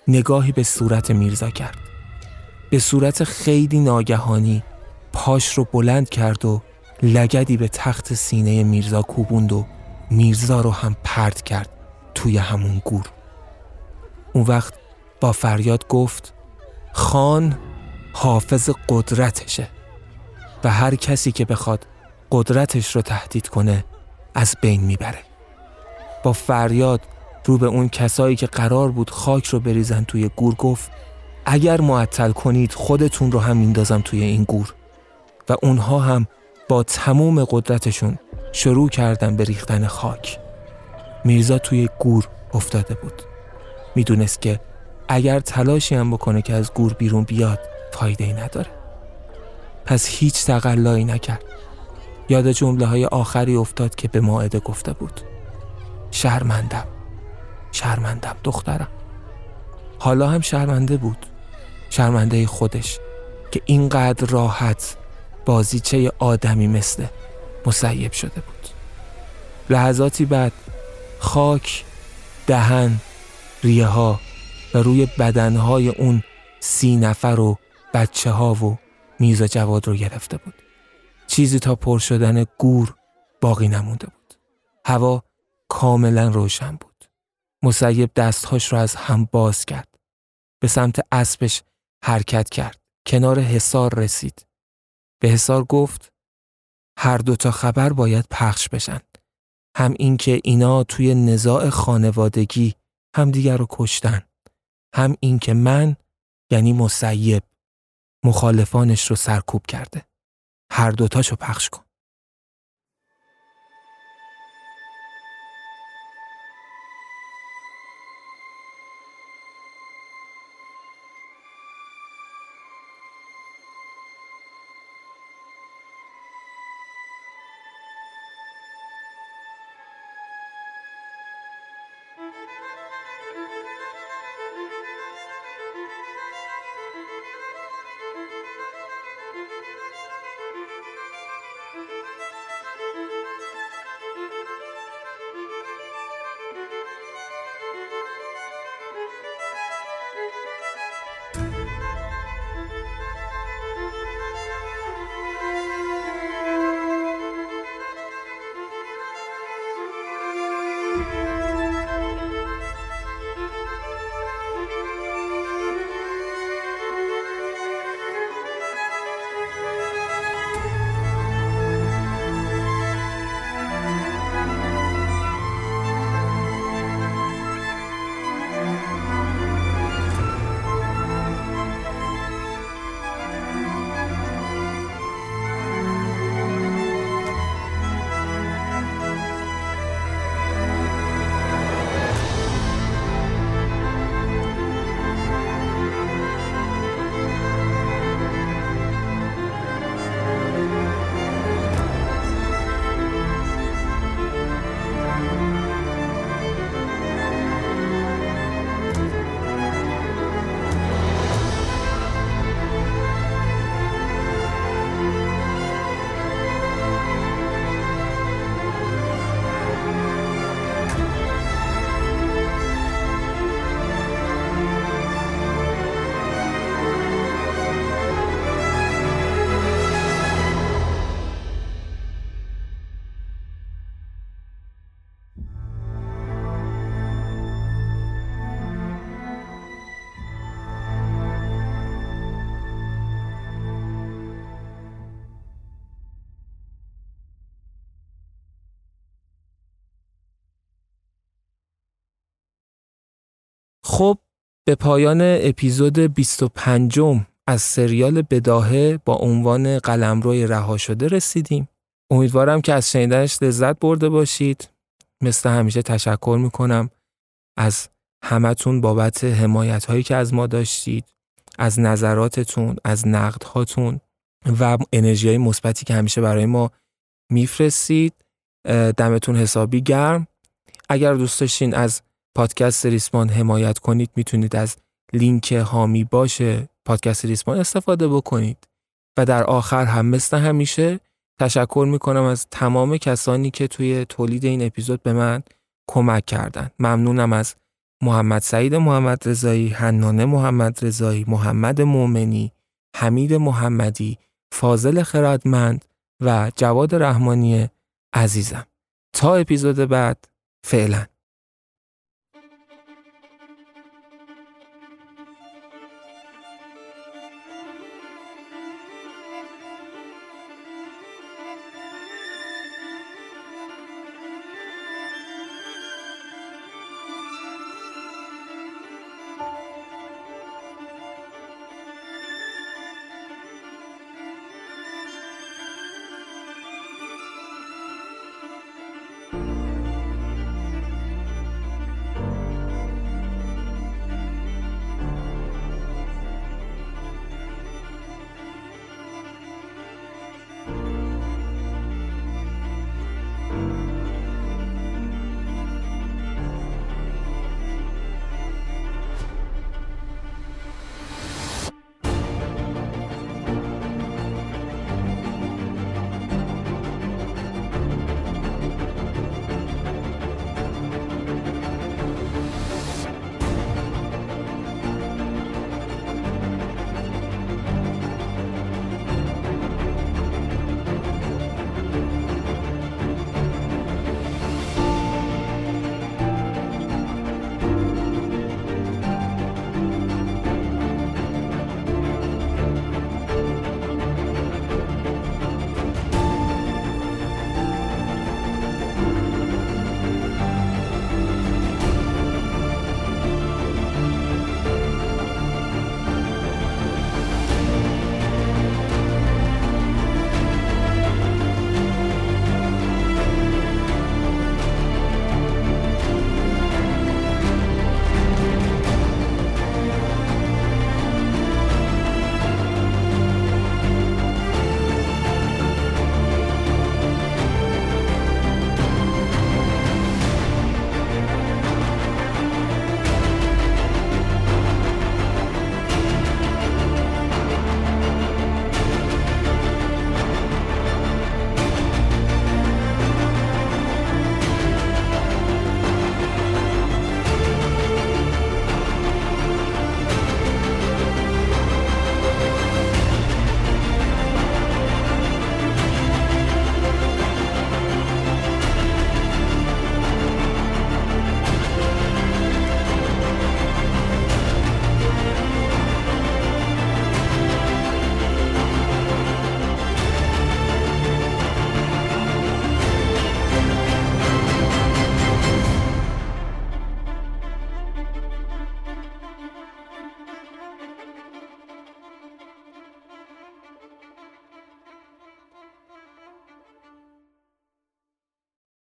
نگاهی به صورت میرزا کرد. به صورت خیلی ناگهانی پاش رو بلند کرد و لگدی به تخت سینه میرزا کوبوند و میرزا رو هم پرد کرد توی همون گور. اون وقت با فریاد گفت خان حافظ قدرتشه و هر کسی که بخواد قدرتش رو تهدید کنه از بین می‌بره. با فریاد رو به اون کسایی که قرار بود خاک رو بریزن توی گور گفت اگر معطل کنید خودتون رو هم میندازم توی این گور. و اونها هم با تموم قدرتشون شروع کردن به ریختن خاک. میرزا توی گور افتاده بود. می‌دونست که اگر تلاشی هم بکنه که از گور بیرون بیاد فایده ای نداره. پس هیچ تقلایی نکرد. یاد جمله های آخری افتاد که به ماعده گفته بود. شرمندم. شرمندم دخترم. حالا هم شرمنده بود. شرمنده خودش که اینقدر راحت بازیچه آدمی مثل مسیب شده بود. لحظاتی بعد خاک دهن ریه ها و روی بدنهای اون سی نفر و بچه ها و میز جواد رو گرفته بود. چیزی تا پر شدن گور باقی نمونده بود. هوا کاملا روشن بود. مسیب دستهاش رو از هم باز کرد. به سمت اسبش حرکت کرد. کنار حصار رسید. به حصار گفت هر دوتا خبر باید پخش بشن. هم اینکه اینا توی نزاع خانوادگی همدیگر رو کشتن. هم اینکه من یعنی مسیب مخالفانش رو سرکوب کرده. هر دوتاشو پخش کن. خب به پایان اپیزود 25 از سریال بداهه با عنوان قلمروی رها شده رسیدیم. امیدوارم که از شنیدنش لذت برده باشید. مثل همیشه تشکر می‌کنم از همتون بابت حمایت هایی که از ما داشتید از نظراتتون از نقدهاتون و انرژی های مثبتی که همیشه برای ما میفرستید دمتون حسابی گرم اگر دوست داشتین از پادکست ریسمان حمایت کنید می‌تونید از لینک هامی باشه. پادکست ریسمان استفاده بکنید. و در آخر هم مثل همیشه تشکر می‌کنم از تمام کسانی که توی تولید این اپیزود به من کمک کردن. ممنونم از محمد سعید محمد رضایی، حنانه محمد رضایی، محمد مؤمنی، حمید محمدی، فاضل خردمند و جواد رحمانی عزیزم. تا اپیزود بعد فعلا.